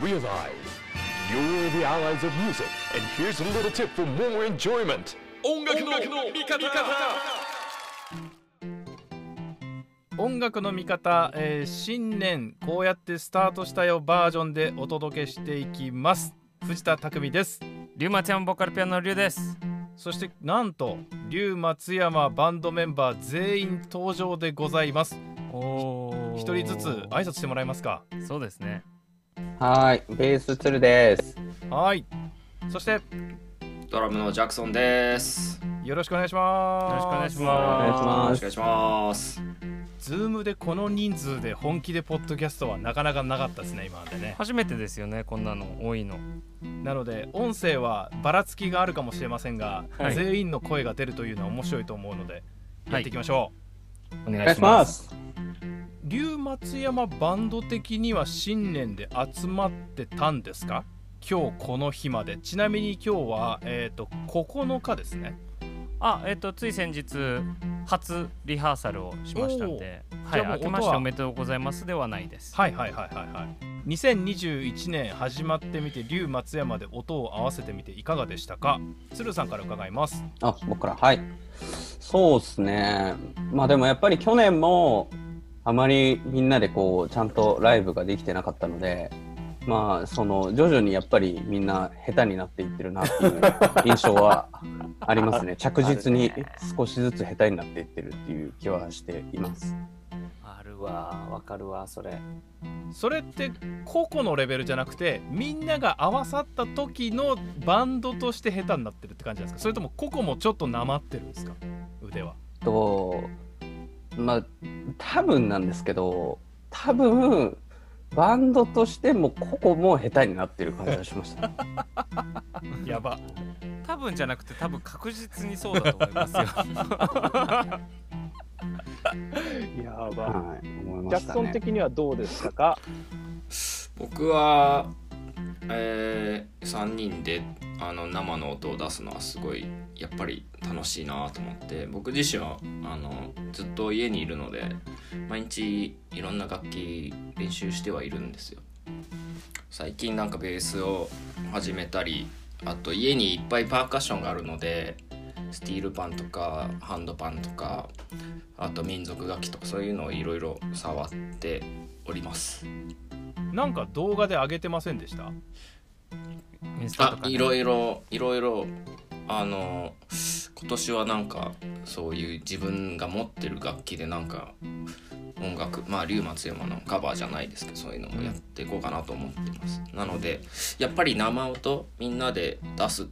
realize you're the allies of music, and here's a little tip for more enjoyment. 音楽の味方音楽の見方、えー新年こうやってスタートしたよバージョンでお届けしていきます。藤田匠です。リュウマちゃんボーカルピアノのリュウです。そしてなんと龍松山バンドメンバー全員登場でございます。お一人ずつ挨拶してもらえますか？そうですねはい、ベースツルです。はい。そしてドラムのジャクソンです。よろしくお願いします。よろしくお願いしお願いしまます。よろしくお願いします。ズームでこの人数で本気でポッドキャストはなかなかなかったですね今までね。す初めてですよねこんなの多いの。なので音声はばらつきがあるかもしれませんが、はい。全員の声が出るというのは面白いと思うのでやっていきましょう、お願いします。龍松山バンド的には新年で集まってたんですか？今日この日まで。ちなみに今日はえっ、と9日ですね。あえっ、とつい先日初リハーサルをしましたんで。はいじゃあもう明けまして音はおめでとうございますではないです。はいはいはいはいはい。2021年始まってみて龍松山で音を合わせてみていかがでしたか？鶴さんから伺います。あ、僕から、はい。そうですね。まあでもやっぱり去年も、あまりみんなでこう、ちゃんとライブができてなかったので、まあ、その、徐々にやっぱりみんな下手になっていってるなっていう印象はありますね。着実に少しずつ下手になっていってるっていう気はしています。あるわ。わかるわそれ。それって個々のレベルじゃなくてみんなが合わさった時のバンドとして下手になってるって感じなんですか？それとも個々もちょっとなまってるんですか？腕は。と、まあ、多分なんですけど、多分、バンドとしても個々も下手になってる感じがしました。やば多分じゃなくて多分確実にそうだと思いますよ やばはい、思いジャクソン。的にはどうでしたか？僕は、えー、3人であの生の音を出すのはすごいやっぱり楽しいなと思って僕自身はあのずっと家にいるので毎日いろんな楽器練習してはいるんですよ。最近なんかベースを始めたりあと家にいっぱいパーカッションがあるのでスティールパンとかハンドパンとかあと民族楽器とかそういうのをいろいろ触っております。なんか動画で上げてませんでした？インスタとか、ね、あいろいろいろいろあの今年はなんかそういう自分が持ってる楽器でなんか音楽まあ龍松山のカバーじゃないですけどそういうのもやっていこうかなと思ってます、なのでやっぱり生音みんなで出す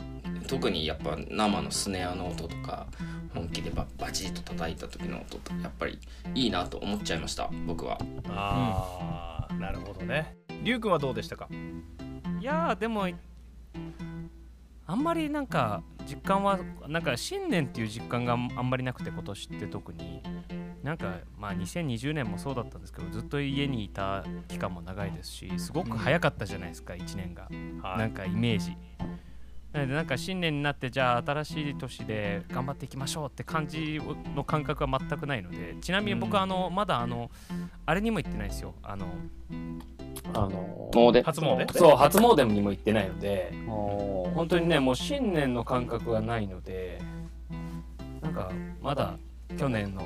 特にやっぱ生のスネアの音とか本気でババチッと叩いた時の音とやっぱりいいなと思っちゃいました僕は。ああ、なるほどね。りゅうくんはどうでしたか？いやーでもあんまりなんか実感はなんか新年っていう実感があんまりなくて今年って特に。なんかまあ2020年もそうだったんですけどずっと家にいた期間も長いですしすごく早かったじゃないですか1年が。はい。なんかイメージ。なのでなんか新年になってじゃあ新しい年で頑張っていきましょうって感じの感覚は全くないのでちなみに僕うん。あのまだあのあれにも行ってないですよ。あのあの詣？初詣？そう初詣にも行ってないので本当にねもう新年の感覚がないのでなんかまだ去年の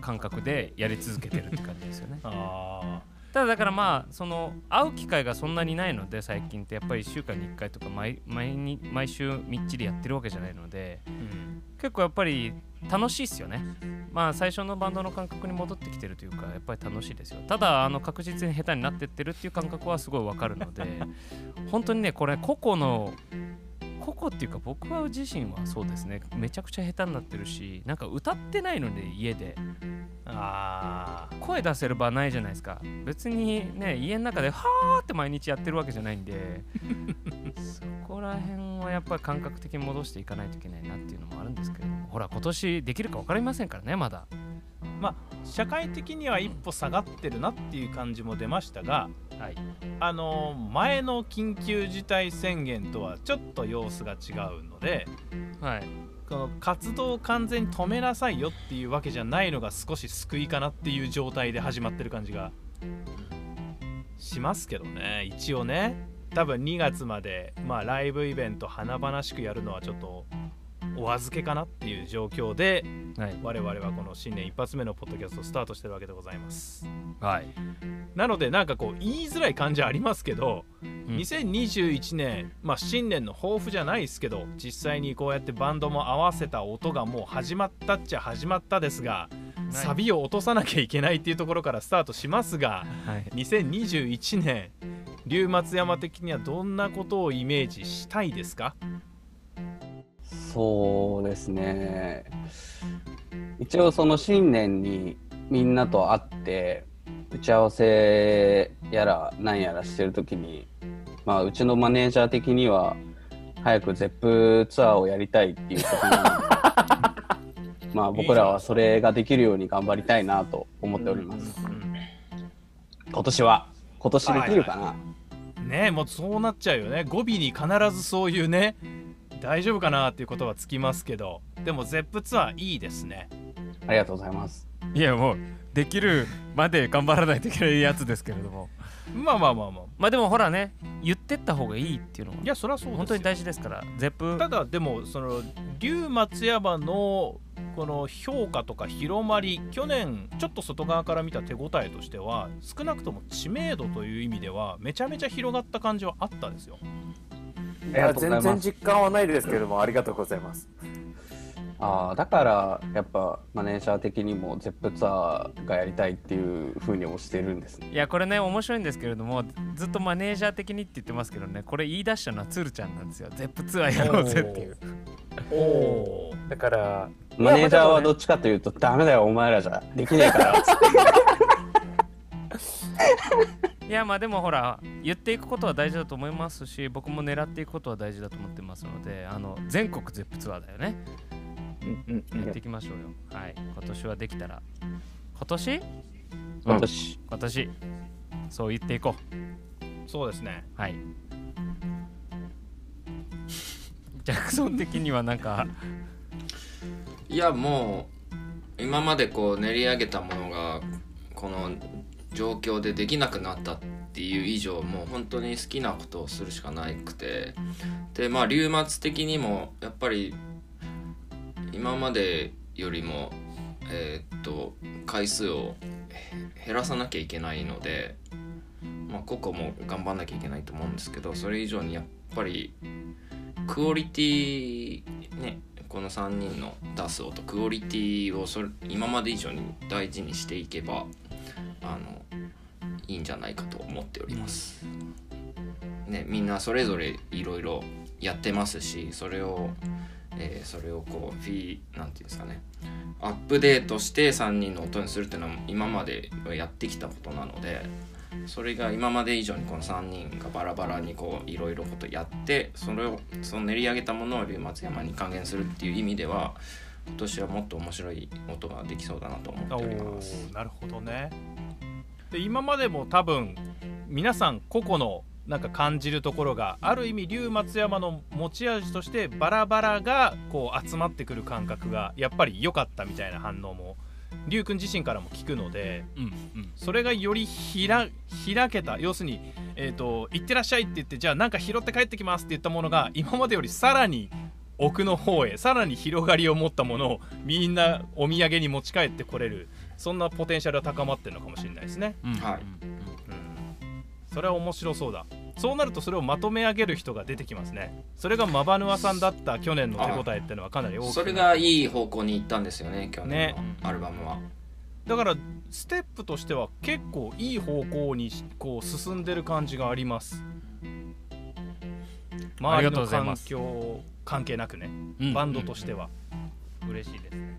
感覚でやり続けてるって感じですよね。あただだからまあその会う機会がそんなにないので最近ってやっぱり1週間に1回とか毎毎に毎週みっちりやってるわけじゃないのでー、うん、結構やっぱり楽しいっすよね。まあ最初のバンドの感覚に戻ってきてるというかやっぱり楽しいですよ。ただあの確実に下手になってってるっていう感覚はすごいわかるので 本当にねこれ個々の個々っていうか僕は自身はそうですね。めちゃくちゃ下手になってるしなんか歌ってないので家で。あー。声出せる場ないじゃないですか。別にね家の中ではーって毎日やってるわけじゃないんで そこら辺はやっぱり感覚的に戻していかないといけないなっていうのもあるんですけれどもほら今年できるか分かりませんからねまだ。まあ社会的には一歩下がってるなっていう感じも出ましたが、はい。あの前の緊急事態宣言とはちょっと様子が違うのではい。この活動を完全に止めなさいよっていうわけじゃないのが少し救いかなっていう状態で始まってる感じがしますけどね一応ね多分2月までまあライブイベント華々しくやるのはちょっとお預けかなっていう状況ではい。我々はこの新年一発目のポッドキャストをスタートしてるわけでございます。はい。なのでなんかこう言いづらい感じはありますけど、ん。2021年まあ新年の抱負じゃないですけど実際にこうやってバンドも合わせた音がもう始まったっちゃ始まったですがサビを落とさなきゃいけないっていうところからスタートしますがはい。2021年龍松山的にはどんなことをイメージしたいですか？そうですね。一応その新年にみんなと会って打ち合わせやら何やらしてる時に、まあうちのマネージャー的には早くゼップツアーをやりたいっていう時に、まあ僕らはそれができるように頑張りたいなと思っております。今年は今年できるかな？ねえもうそうなっちゃうよね。語尾に必ずそういうね大丈夫かなっていうことはつきますけど。でもゼップツアーいいですね。ありがとうございます。いやもうできるまで頑張らないといけないやつですけれども。まあまあまあまあ。まあでもほらね言ってった方がいいっていうのいはやそりゃそうですよ。本当に大事ですからゼップただでもその龍松山のこの評価とか広まり去年ちょっと外側から見た手応えとしては少なくとも知名度という意味ではめちゃめちゃ広がった感じはあったですよいや全然。実感はないですけどもありがとうございますああだからやっぱマネージャー的にもゼップツアーがやりたいっていうふうに推してるんですね。いやこれね面白いんですけれどもずっとマネージャー的にって言ってますけどねこれ言い出したのはつるちゃんなんですよゼップツアーやろうぜっていうおおだからマネージャーはどっちかというと、ダメだよお前らじゃできねえからっつって。いやまあでもほら言っていくことは大事だと思いますし僕も狙っていくことは大事だと思ってますのであの全国ゼップツアーだよねやっていきましょうよ。はい。今年はできたら。今年？今年、今年。そう言っていこそうですね。うはい。ジャクソン的にはなんか。いやもう今までこう練り上げたものがこの状況でできなくなったっていう以上もう本当に好きなことをするしかなくて。でまあ竜末的にもやっぱり今までよりもえーっと回数を減らさなきゃいけないのでまあ個々も頑張んなきゃいけないと思うんですけどそれ以上にやっぱりクオリティねこの3人の出す音クオリティをそれ今まで以上に大事にしていけばあのいいんじゃないかと思っております。ねみんなそれぞれいろいろやってますしそれを、えーそれをこうフィーなんていうんですかねアップデートして3人の音にするっていうのは今までやってきたことなのでそれが今まで以上にこの3人がバラバラにこういろいろことやってそれをその練り上げたものを龍松山に還元するっていう意味では今年はもっと面白い音ができそうだなと思っております。なるほどねで今までも多分皆さん個々のなんか感じるところがある意味龍松山の持ち味としてバラバラがこう集まってくる感覚がやっぱり良かったみたいな反応も龍君自身からも聞くのでうんうん。それがよりひら開けた要するに、えーと「行ってらっしゃい」って言ってじゃあなんか拾って帰ってきますって言ったものが今までよりさらに奥の方へさらに広がりを持ったものをみんなお土産に持ち帰ってこれるそんなポテンシャルが高まってるのかもしれないですね。うん。はい。うん、それは面白そうだそうなるとそれをまとめ上げる人が出てきますね。それがマバヌアさんだった去年の手応えっていうのはかなり大きいそれがいい方向に行ったんですよね去年ね。のアルバムは。だからステップとしては結構いい方向にこう進んでる感じがあります。周りの環境関係なくね。うんバンドとしては。嬉しいです。ね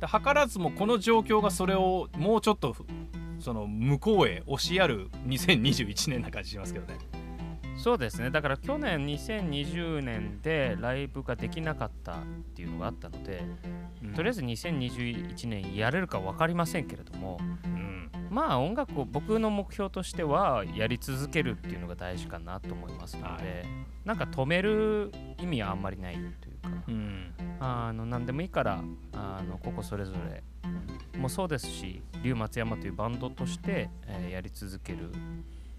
で図らずもこの状況がそれをもうちょっとふその向こうへ押しやる2021年な感じしますけどねそうですね。だから去年2020年でライブができなかったっていうのがあったので、とりあえず2021年やれるか分かりませんけれどもうん。まあ音楽を僕の目標としてはやり続けるっていうのが大事かなと思いますので、はい。なんか止める意味はあんまりないというかうん。あの何でもいいからあのここそれぞれもそうですし龍松山というバンドとして、えーやり続ける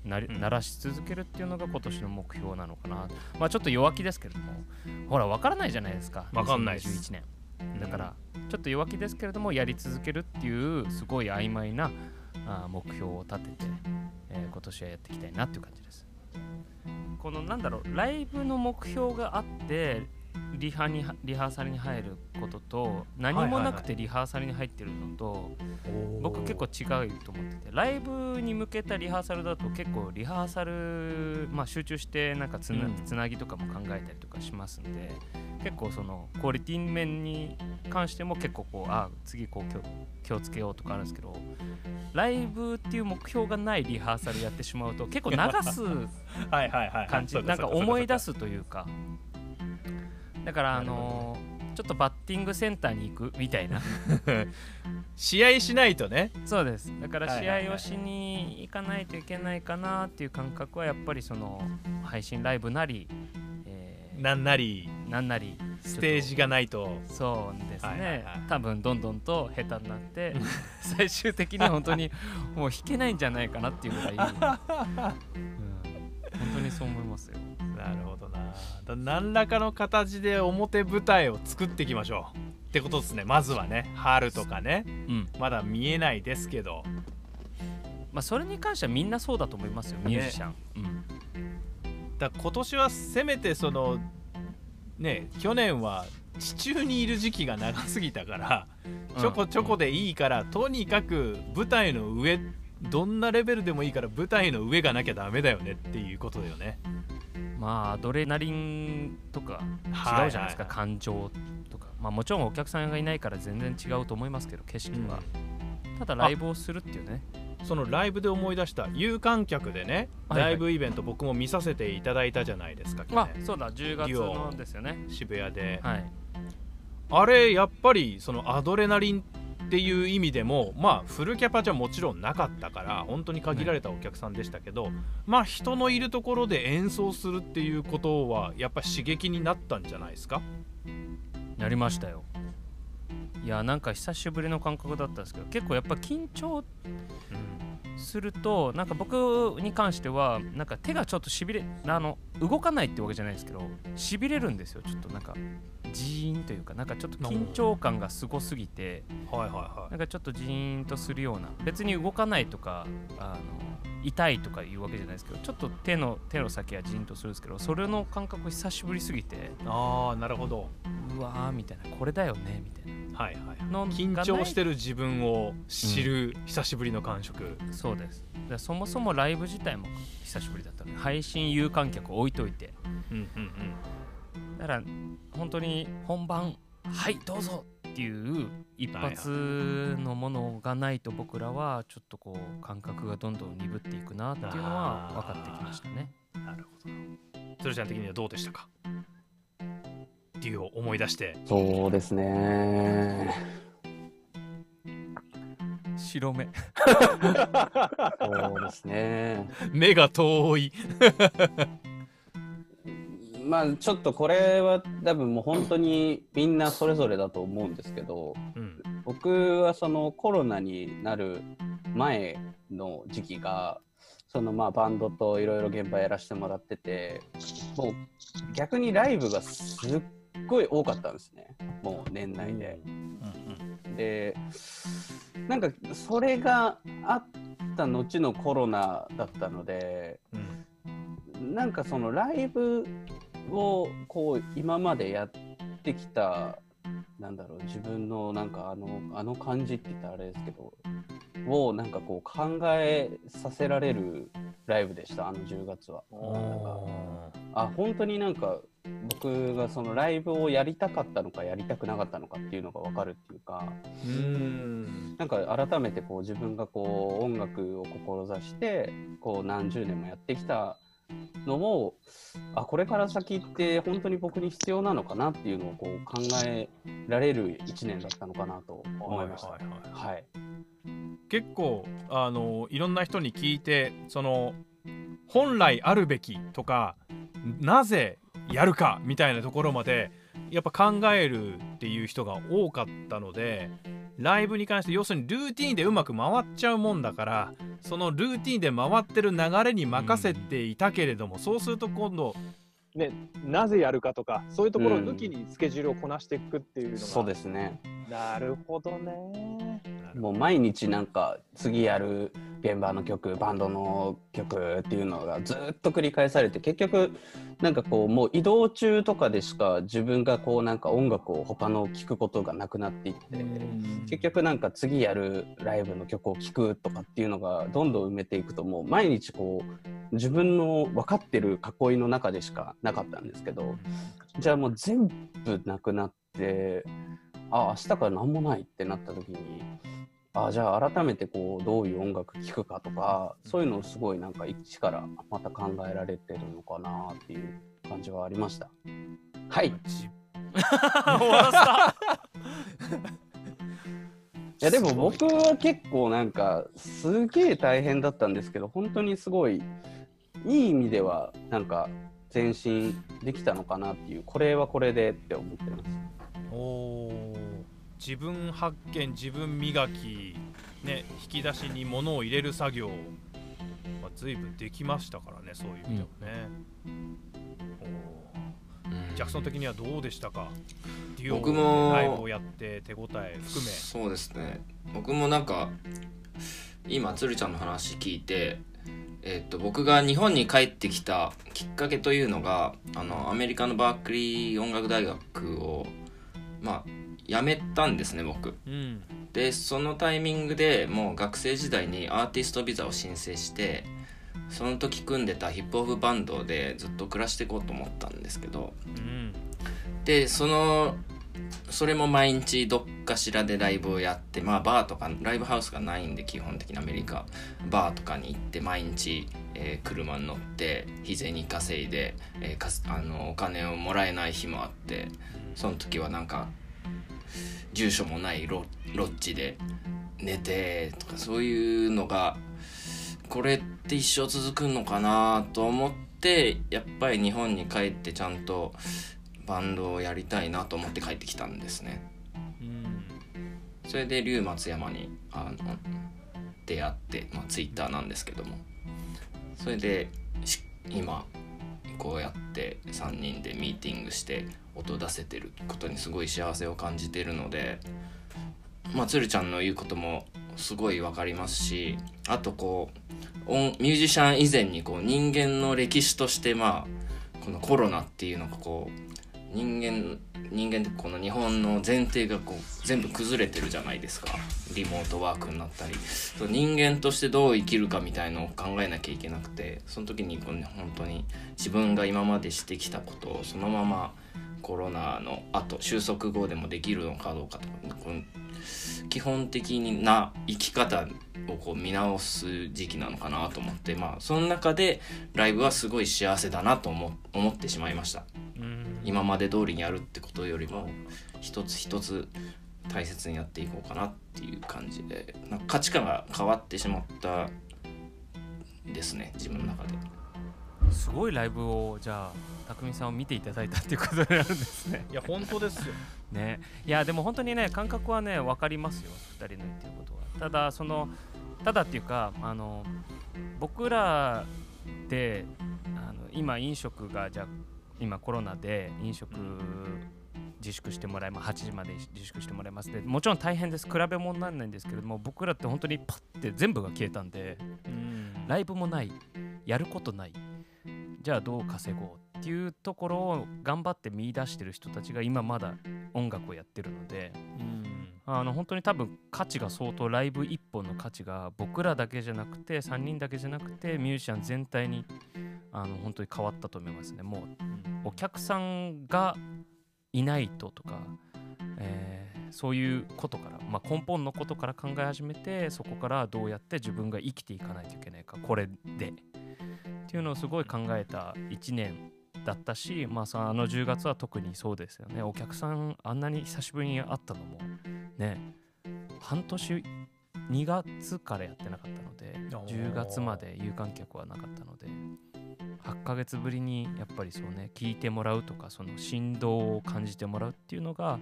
なりうん。鳴らし続けるっていうのが今年の目標なのかな。まあちょっと弱気ですけれども。ほら分からないじゃないですか。わかんないです。2021年。だからちょっと弱気ですけれどもやり続けるっていうすごい曖昧なあー目標を立てて、えー今年はやっていきたいなっていう感じです。このなんだろうライブの目標があってリハにリハーサルに入ることと何もなくてリハーサルに入ってるのと、僕結構違うと思っててライブに向けたリハーサルだと結構リハーサル、まあ、集中してなんかつな,、うん。つなぎとかも考えたりとかしますんで結構そのクオリティ面に関しても結構こうあ次こう気を気をつけようとかあるんですけどライブっていう目標がないリハーサルやってしまうと結構流す はいはいはいはい。感じ。なんか思い出すというかだからあのーちょっとバッティングセンターに行くみたいな。試合しないとね。そうです。だから試合をしに行かないといけないかなっていう感覚はやっぱりその配信ライブなり、えーなんなり。なんなり。ステージがないと。そうですね、はいはいはい。多分どんどんと下手になって 最終的に本当にもう弾けないんじゃないかなっていうぐらい、うん、本当にそう思いますよなるほどな。だ何らかの形で表舞台を作っていきましょうってことですね。まずはね春とかね。うん。まだ見えないですけど。まあそれに関してはみんなそうだと思いますよミュージシャン、うん。だ今年はせめてそのね去年は地中にいる時期が長すぎたからちょこちょこでいいから、とにかく舞台の上どんなレベルでもいいから舞台の上がなきゃダメだよねっていうことだよねまあアドレナリンとか違うじゃないですか、感情とか。まあもちろんお客さんがいないから全然違うと思いますけど景色は、ただライブをするっていうね。そのライブで思い出した有観客でね、ライブイベント僕も見させていただいたじゃないですか去あ年。そうだ10月のですよね。渋谷で、はい。あれやっぱりそのアドレナリンっていう意味でもまあフルキャパじゃもちろんなかったから本当に限られたお客さんでしたけど、まあ人のいるところで演奏するっていうことはやっぱ刺激になったんじゃないですか？なりましたよ。いやなんか久しぶりの感覚だったんですけど結構やっぱ緊張するとなんか僕に関してはなんか手がちょっとしびれあの動かないってわけじゃないですけどしびれるんですよ。ちょっとなんかジーンというかなんかちょっと緊張感がすごすぎてなんかちょっとジーンとするような別に動かないとかあの痛いとかいうわけじゃないですけどちょっと手の手の先はジーンとするんですけどそれの感覚久しぶりすぎていああなるほど。うわーみたいな。これだよねみたいな。はいはいの緊張してる自分を知る久しぶりの感触、そうです。でそもそもライブ自体も久しぶりだったの。で配信有観客置いといて。うんうんうん。だから本当に本番。はいどうぞっていう一発のものがないと僕らはちょっとこう感覚がどんどん鈍っていくなっていうのは分かってきましたね。なるほど。鶴ちゃん的にはどうでしたか？デュオ思い出して。そうですね。白目。そうですね。目が遠いまあちょっとこれは多分もう本当にみんなそれぞれだと思うんですけどうん。僕はそのコロナになる前の時期がそのまあバンドといろいろ現場やらせてもらっててもう逆にライブがすっごい多かったんですね。もう年内で。でなんかそれがあった後のコロナだったのでうん。なんかそのライブをこう今までやってきたなんだろう自分のなんかあのあの感じって言ったらあれですけどをなんかこう考えさせられるライブでしたあの10月は。なんかあ本当になんか僕がそのライブをやりたかったのかやりたくなかったのかっていうのが分かるっていうかうんなんか改めてこう自分がこう音楽を志してこう何十年もやってきたのをあこれから先って本当に僕に必要なのかなっていうのをこう考えられる1年だったのかなと思いました。はいはいはいはい、結構あのいろんな人に聞いてその本来あるべきとかなぜやるかみたいなところまでやっぱ考えるっていう人が多かったのでライブに関して要するにルーティンでうまく回っちゃうもんだからそのルーティンで回ってる流れに任せていたけれども、そうすると今度ね、なぜやるかとか、そういうところを抜きにスケジュールをこなしていくっていうのが。そうですね。なるほどね。もう毎日なんか次やる現場の曲バンドの曲っていうのがずっと繰り返されて結局なんかこうもう移動中とかでしか自分がこうなんか音楽を他の聴くことがなくなっていって結局なんか次やるライブの曲を聴くとかっていうのがどんどん埋めていくともう毎日こう自分の分かってる囲いの中でしかなかったんですけどじゃあもう全部なくなってあ明日から何もないってなった時にあじゃあ改めてこうどういう音楽聴くかとかそういうのをすごいなんか一からまた考えられてるのかなっていう感じはありました。はい。い 終わらせた。やでも僕は結構なんかすげえ大変だったんですけど本当にすごいいい意味ではなんか前進できたのかなっていうこれはこれでって思ってます自分発見自分磨きね引き出しに物を入れる作業は随分できましたからねそういう意味でもね、おー。ジャクソン的にはどうでしたか？デュオ僕もライブをやって手応え含め。そうですね。僕もなんか今つるちゃんの話聞いてえっと僕が日本に帰ってきたきっかけというのがあのアメリカのバークリー音楽大学をまあ辞めたんですね僕。うん。でそのタイミングでもう学生時代にアーティストビザを申請してその時組んでたヒップホップバンドでずっと暮らしていこうと思ったんですけど。うん。でそのそれも毎日どっかしらでライブをやってまあバーとかライブハウスがないんで基本的にアメリカ。バーとかに行って毎日、えー車に乗って日銭稼いで、えーかすあのお金をもらえない日もあってその時はなんか住所もないロロッジで寝てとかそういうのがこれって一生続くのかなと思ってやっぱり日本に帰ってちゃんとバンドをやりたいなと思って帰ってきたんですね。うん。それで龍松山にあの出会って、まあ、ツイッターなんですけども。それでし今こうやって3人でミーティングして音出せてることにすごい幸せを感じてるのでまあ鶴ちゃんの言うこともすごい分かりますしあとこうミュージシャン以前にこう人間の歴史としてまあこのコロナっていうのがこう人間人間ってこの日本の前提がこう全部崩れてるじゃないですか。リモートワークになったり。そう人間としてどう生きるかみたいのを考えなきゃいけなくてその時にこう、ね、本当に自分が今までしてきたことをそのままコロナの後収束後でもできるのかどうかとかこう基本的な生き方をこう見直す時期なのかなと思ってまあその中でライブはすごい幸せだなと思思ってしまいました。今まで通りにやるってことよりも一つ一つ大切にやっていこうかなっていう感じでなんか価値観が変わってしまったですね自分の中ですごいライブをじゃあ匠さんを見ていただいたっていうことになるんですね。いや本当ですよ。ね。いやでも本当にね感覚はね分かりますよ2人の言ってることは。ただそのただっていうかあの僕らであの今飲食がじゃあ今コロナで飲食自粛してもらいます8時まで自粛してもらいます。でもちろん大変です。比べ物にならないんですけれども僕らって本当にパッて全部が消えたんでうん。ライブもない。やることないじゃあどう稼ごうっていうところを頑張って見出してる人たちが今まだ音楽をやってるのでうん。あの本当に多分価値が相当ライブ1本の価値が僕らだけじゃなくて3人だけじゃなくてミュージシャン全体にあの本当に変わったと思いますね。もうお客さんがいないととか、えーそういうことから、まあ、根本のことから考え始めてそこからどうやって自分が生きていかないといけないかこれでっていうのをすごい考えた1年だったし、まあ、さあの10月は特にそうですよね。お客さんあんなに久しぶりに会ったのもね半年2月からやってなかったのでおー。10月まで有観客はなかったので8ヶ月ぶりにやっぱりそうね聞いてもらうとかその振動を感じてもらうっていうのが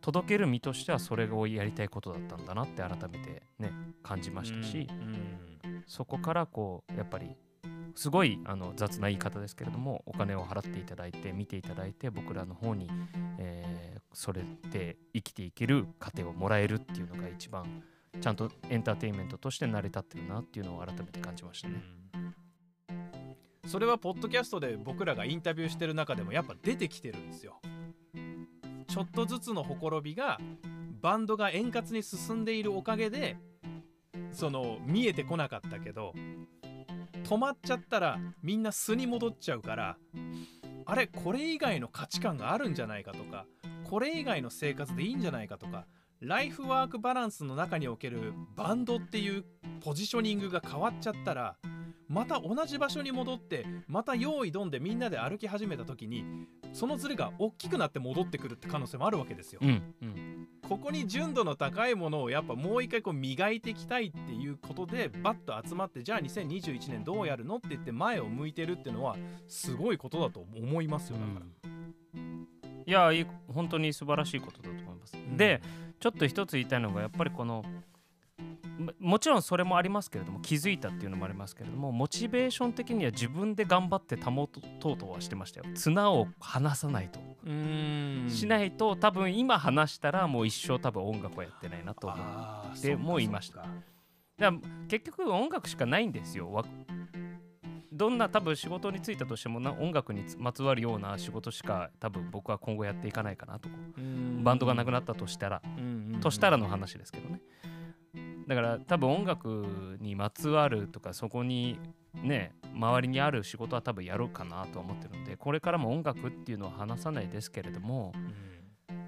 届ける身としてはそれをやりたいことだったんだなって改めてね感じましたし、うんそこからこうやっぱりすごいあの雑な言い方ですけれどもお金を払っていただいて見ていただいて僕らの方に、えーそれで生きていける糧をもらえるっていうのが一番ちゃんとエンターテインメントとして成り立ってるなっていうのを改めて感じましたね。それはポッドキャストで僕らがインタビューしてる中でもやっぱ出てきてるんですよちょっとずつのほころびがバンドが円滑に進んでいるおかげでその見えてこなかったけど止まっちゃったらみんな素に戻っちゃうからあれこれ以外の価値観があるんじゃないかとかこれ以外の生活でいいんじゃないかとかライフワークバランスの中におけるバンドっていうポジショニングが変わっちゃったらまた同じ場所に戻ってまた用意どんでみんなで歩き始めた時にそのズレが大きくなって戻ってくるって可能性もあるわけですよ。うんうんここに純度の高いものをやっぱもう一回こう磨いていきたいっていうことでバッと集まってじゃあ2021年どうやるのって言って前を向いてるっていうのはすごいことだと思いますよだから。いやいい本当に素晴らしいことだと思います。でちょっと一つ言いたいのがやっぱりこのももちろんそれもありますけれども気づいたっていうのもありますけれどもモチベーション的には自分で頑張って保とうとはしてましたよ綱を離さないと、しないと多分今話したらもう一生多分音楽はやってないなと思っかもいました。だ結局音楽しかないんですよ。わどんな多分仕事に就いたとしてもな音楽にまつわるような仕事しか多分僕は今後やっていかないかなとバンドがなくなったとしたら。としたらの話ですけどね。だから多分音楽にまつわるとかそこにね周りにある仕事は多分やろうかなとは思ってるのでこれからも音楽っていうのは話さないですけれども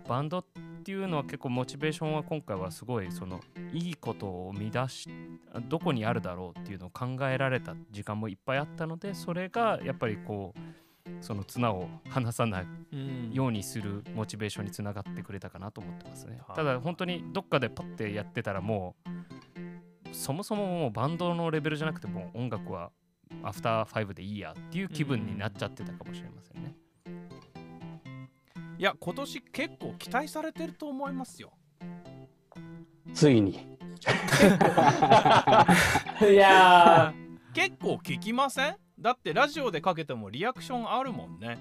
バンドっていうのは結構モチベーションは今回はすごいそのいいことを生み出しどこにあるだろうっていうのを考えられた時間もいっぱいあったのでそれがやっぱりこうその綱を離さないようにするモチベーションにつながってくれたかなと思ってますね。はいただ本当にどっかでパッてやってたらもうそもそももうバンドのレベルじゃなくてもう音楽はアフターファイブでいいやっていう気分になっちゃってたかもしれませんね。いや今年結構期待されてると思いますよ。ついに。いや 結構聞きません？だってラジオでかけてもリアクションあるもんね。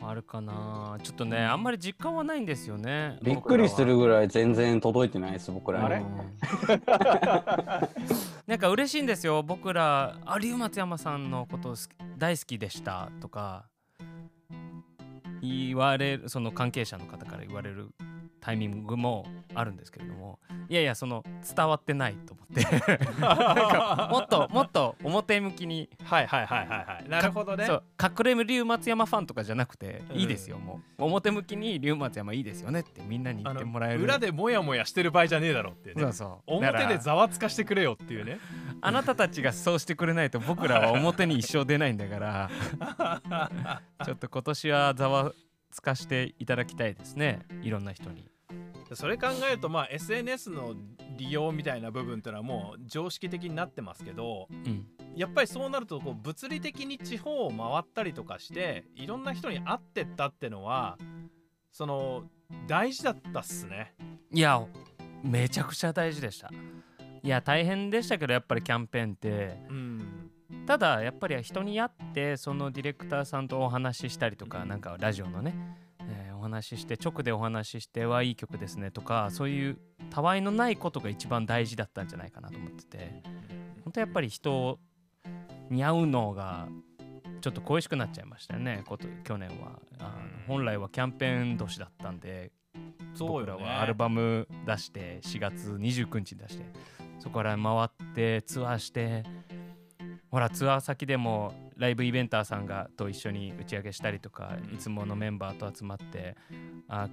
あるかなちょっとねあんまり実感はないんですよね。びっくりするぐらい全然届いてないです、僕らに。あれ？なんか嬉しいんですよ。僕ら「有松山さんのこと好き大好きでした」とか言われるその関係者の方から言われるタイミングもあるんですけれどもいやいやその伝わってないと思って もっともっと表向きにはいはいはいはいはい。なるほどね。そう隠れ龍松山ファンとかじゃなくてうんいいですよ、もう表向きに龍松山いいですよねってみんなに言あってもらえるの裏でモヤモヤしてる場合じゃねえだろってね。そうそう表でざわつかしてくれよっていうね。あなたたちがそうしてくれないと僕らは表に一生出ないんだから ちょっと今年はざわつかしていただきたいですねいろんな人にそれ考えるとまあ SNS の利用みたいな部分っていうのはもう常識的になってますけどうんやっぱりそうなるとこう物理的に地方を回ったりとかしていろんな人に会ってったってのはその大事だったっすね。いやめちゃくちゃ大事でしたいや大変でしたけどやっぱりキャンペーンってうん。ただやっぱり人に会ってそのディレクターさんとお話ししたりとかなんかラジオのね、えーお話しして直でお話ししてはいい曲ですねとかそういうたわいのないことが一番大事だったんじゃないかなと思ってて本当やっぱり人に会うのがちょっと恋しくなっちゃいましたよねこと去年は。あの本来はキャンペーン年だったんでそうよね。僕らはアルバム出して4月29日に出してそこから回ってツアーしてほらツアー先でもライブイベンターさんがと一緒に打ち上げしたりとかいつものメンバーと集まってあ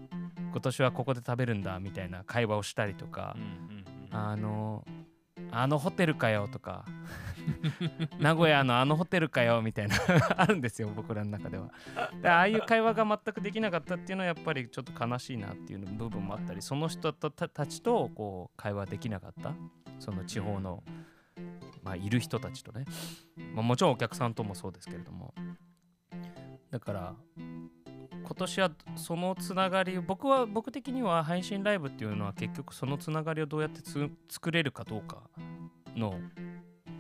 今年はここで食べるんだみたいな会話をしたりとかうんうんうんあのあのホテルかよとか 名古屋のあのホテルかよみたいな あるんですよ僕らの中では。でああいう会話が全くできなかったっていうのはやっぱりちょっと悲しいなっていう部分もあったりその人たたちとこう会話できなかったその地方の、まあ、いる人たちとね、まあ、もちろんお客さんともそうですけれども。だから今年はそのつながりを僕は僕的には配信ライブっていうのは結局そのつながりをどうやってつ作れるかどうかの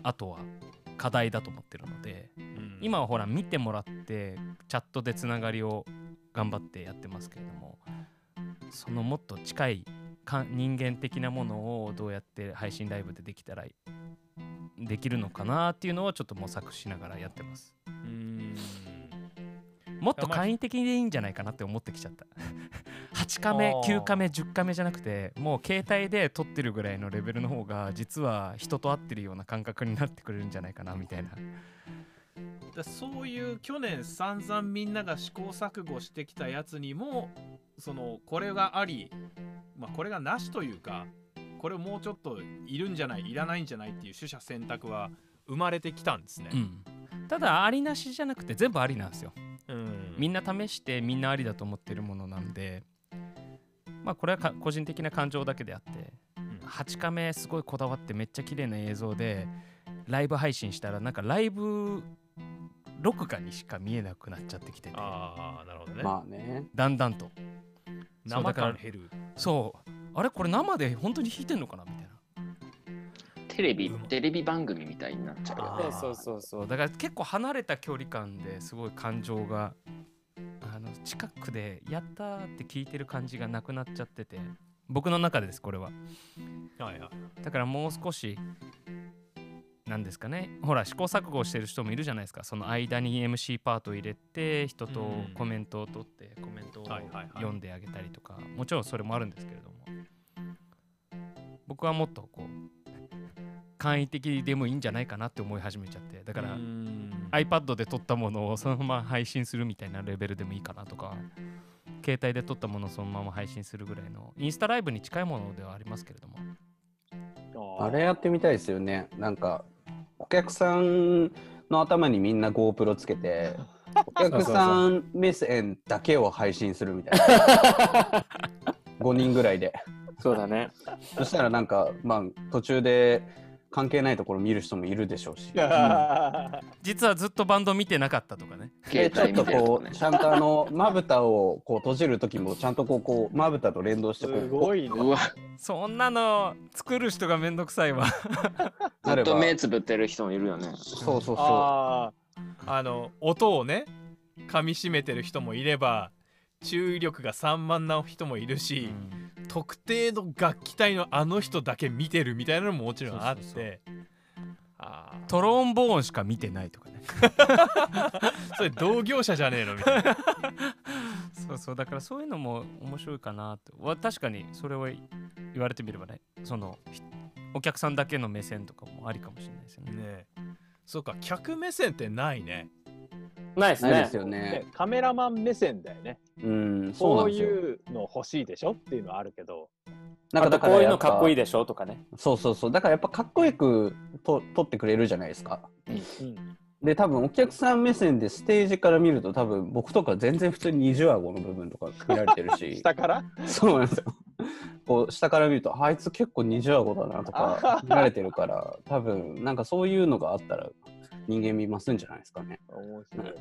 あとは課題だと思ってるのでうん。今はほら見てもらってチャットでつながりを頑張ってやってますけれどもそのもっと近いか人間的なものをどうやって配信ライブでできたらできるのかなっていうのをちょっと模索しながらやってます。うん。もっと簡易的でいいんじゃないかなって思ってきちゃった。8カメあー。9カメ10カメじゃなくてもう携帯で撮ってるぐらいのレベルの方が実は人と会ってるような感覚になってくれるんじゃないかなみたいな。だそういう去年散々みんなが試行錯誤してきたやつにもそのこれがあり、まあ、これがなしというかこれもうちょっといるんじゃないいらないんじゃないっていう取捨選択は生まれてきたんですね。うん。ただありなしじゃなくて全部ありなんですよ。うん。みんな試してみんなありだと思ってるものなんでまあこれはか個人的な感情だけであってうん。8カメすごいこだわってめっちゃ綺麗な映像でライブ配信したらなんかライブ録画にしか見えなくなっちゃってきてて。ああなるほどね。まあね。だんだんと。そう生だから感減る。そうあれこれ生で本当に弾いてんのかな？みたいなテレビ、テレビ番組みたいになっちゃうよね。そうそうそうだから結構離れた距離感ですごい感情があの近くで「やった!」って聞いてる感じがなくなっちゃってて僕の中でですこれははいはい。だからもう少しなんですかね。ほら試行錯誤してる人もいるじゃないですか。その間に MC パートを入れて人とうん。コメントを取ってコメントを読んであげたりとか。もちろんそれもあるんですけれども。僕はもっとこう簡易的でもいいんじゃないかなって思い始めちゃって。だからうん。iPad で撮ったものをそのまま配信するみたいなレベルでもいいかなとか。携帯で撮ったものをそのまま配信するぐらいのインスタライブに近いものではありますけれども。あれやってみたいですよね。なんか、お客さんの頭にみんな GoPro つけて、お客さん目線だけを配信するみたいな。5人ぐらいで。そうだね。そしたらなんか、まあ、途中で関係ないところ見る人もいるでしょうし。実はずっとバンド見てなかったとかねちょっとこう。ちゃんとあの、まぶたをこう閉じるときも、ちゃんとこう、こうまぶたと連動してこすう、ごいね。うわ、そんなの作る人がめんどくさいわずっと目つぶってる人もいるよね。そうそうそああの音をね噛みしめてる人もいれば注意力が散漫な人もいるし、特定の楽器隊のあの人だけ見てるみたいなのももちろんあって。そうそうあートロンボーンしか見てないとかね。それ同業者じゃねえのみたいな。そうそうだからそういうのも面白いかなって。わ確かにそれを言われてみればね。そのひお客さんだけの目線とかもありかもしれないですよね。ねえ。そうか客目線ってないねないですねないです。よあ、ねね。カメラマン目線だよね。うん、そう。いうの欲しいでしょっていうのはあるけど。あとこういうのかっこいいで。でしょとかね。そうそうそう。だからやっぱかっこよくと撮ってくれるじゃないですか。うん。で、多分お客さん目線でステージから見ると多分僕とか全然普通に二重顎の部分とか見られてるし。下から？そうなんですよ。こう下から見るとあいつ結構二重顎だなとか見られてるから多分なんかそういうのがあったら人間見ますんじゃないですかね。面白い。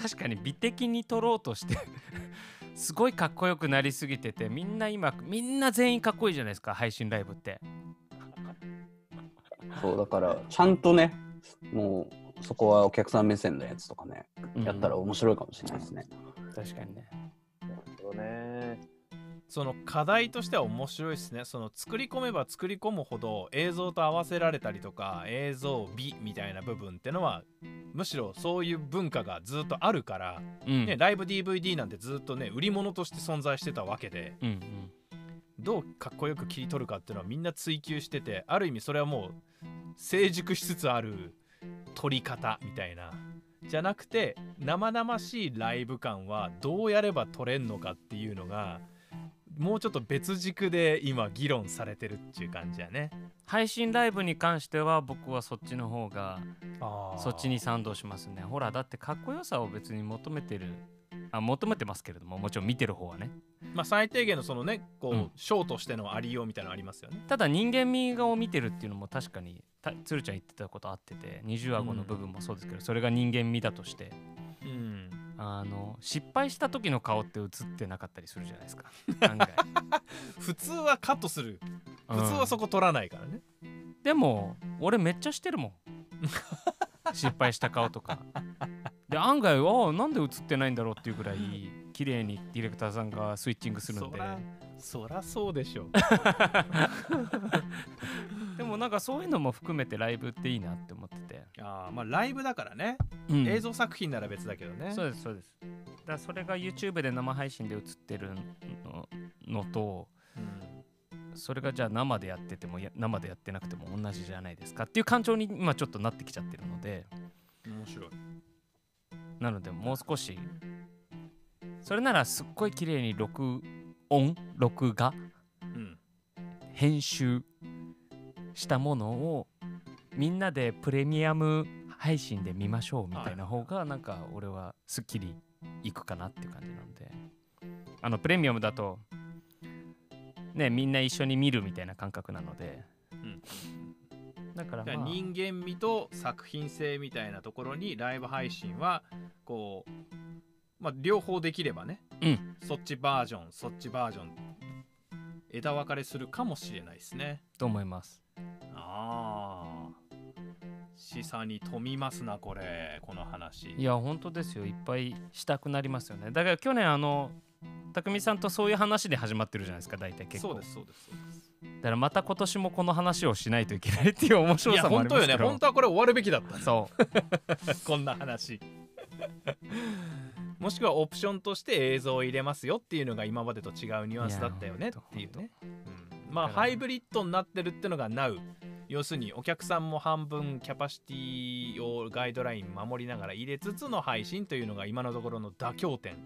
確かに美的に撮ろうとして すごいかっこよくなりすぎててみんな今みんな全員かっこいいじゃないですか配信ライブってそうだからちゃんとねもうそこはお客さん目線のやつとかねやったら面白いかもしれないですね。確かにね。その課題としては面白いですね。その作り込めば作り込むほど映像と合わせられたりとか映像美みたいな部分ってのはむしろそういう文化がずっとあるから、うん。ね、ライブ DVD なんてずっとね売り物として存在してたわけでうんうん。どうかっこよく切り取るかっていうのはみんな追求しててある意味それはもう成熟しつつある撮り方みたいなじゃなくて生々しいライブ感はどうやれば撮れんのかっていうのがもうちょっと別軸で今議論されてるっていう感じやね。配信ライブに関しては僕はそっちの方があそっちに賛同しますね。ほらだってかっこよさを別に求めてる。あ求めてますけれどももちろん見てる方はね。まあ最低限のそのねこう、うん。ショーとしてのありようみたいなのありますよね。ただ人間味を見てるっていうのも確かにたつるちゃん言ってたことあってて二重顎の部分もそうですけど、それが人間味だとしてうんあの失敗した時の顔って映ってなかったりするじゃないですか。案外。普通はカットする。うん。普通はそこ取らないからね、でも俺めっちゃしてるもん。失敗した顔とか。で案外ああなんで映ってないんだろうっていうぐらい綺麗にディレクターさんがスイッチングするんで。そらそらそうでしょう でもなんかそういうのも含めてライブっていいなって思ってて、あーまあライブだからね、うん。映像作品なら別だけどね。そうですそうです。だそれが YouTube で生配信で映ってるののとうん。それがじゃあ生でやっててもや生でやってなくても同じじゃないですかっていう感情に今ちょっとなってきちゃってるので。面白い。なのでもう少しそれならすっごい綺麗に録音録画うん。編集したものをみんなでプレミアム配信で見ましょうみたいな方がなんか俺はすっきりいくかなっていう感じなので。あのプレミアムだとねみんな一緒に見るみたいな感覚なので。うん。だからまあ。人間味と作品性みたいなところにライブ配信はこうまあ両方できればね、うん。そっちバージョンそっちバージョン枝分かれするかもしれないですね。と思います示唆に富みますなこれこの話。いや本当ですよ。いっぱいしたくなりますよね。だから去年あの匠さんとそういう話で始まってるじゃないですか大体結構。そうですそうですそうです。だからまた今年もこの話をしないといけないっていう面い白さもあや本当よりますけど。ね。本当はこれ終わるべきだったそう。こんな話。もしくはオプションとして映像を入れますよっていうのが今までと違うニュアンスだったよねっていうね、うん。まあハイブリッドになってるってのが Now 要するにお客さんも半分キャパシティをガイドライン守りながら入れつつの配信というのが今のところの妥協点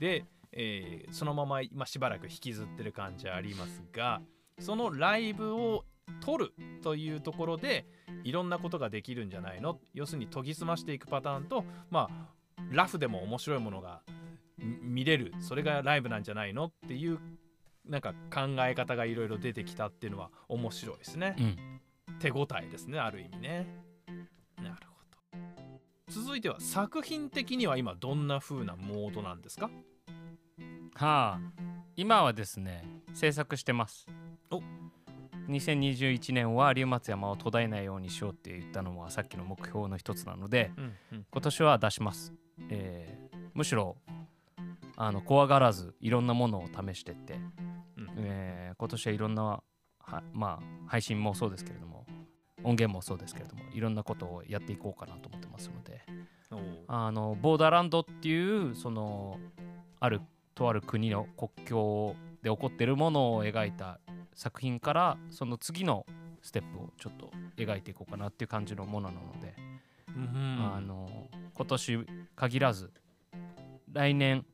で、えーそのまま今しばらく引きずってる感じありますがそのライブを撮るというところでいろんなことができるんじゃないの？要するに研ぎ澄ましていくパターンとまあラフでも面白いものが見れる。それがライブなんじゃないの？っていうなんか考え方がいろいろ出てきたっていうのは面白いですね、うん。手応えですねある意味ね。なるほど。続いては作品的には今どんな風なモードなんですか？はあ今はですね制作してます。お。2021年は龍松山を途絶えないようにしようって言ったのはさっきの目標の一つなのでうんうん。今年は出します、えーむしろあの怖がらずいろんなものを試してって、うん。えー今年はいろんなはまあ配信もそうですけれども音源もそうですけれどもいろんなことをやっていこうかなと思ってますのであのボーダーランドっていうそのあるとある国の国境で起こっているものを描いた作品からその次のステップをちょっと描いていこうかなっていう感じのものなので、うんあの今年限らず来年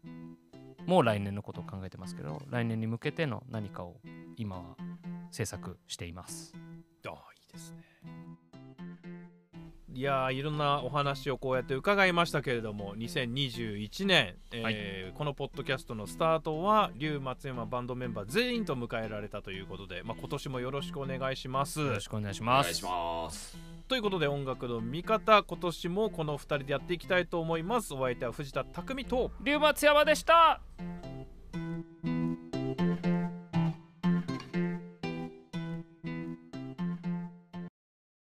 もう来年のことを考えてますけど来年に向けての何かを今は制作しています。いやーいろんなお話をこうやって伺いましたけれども2021年、えーこのポッドキャストのスタートは龍松山バンドメンバー全員と迎えられたということで、まあ、今年もよろしくお願いします。よろしくお願いしおます。願いしますということで音楽の見方今年もこの2人でやっていきたいと思います。お相手は藤田匠と龍松山でした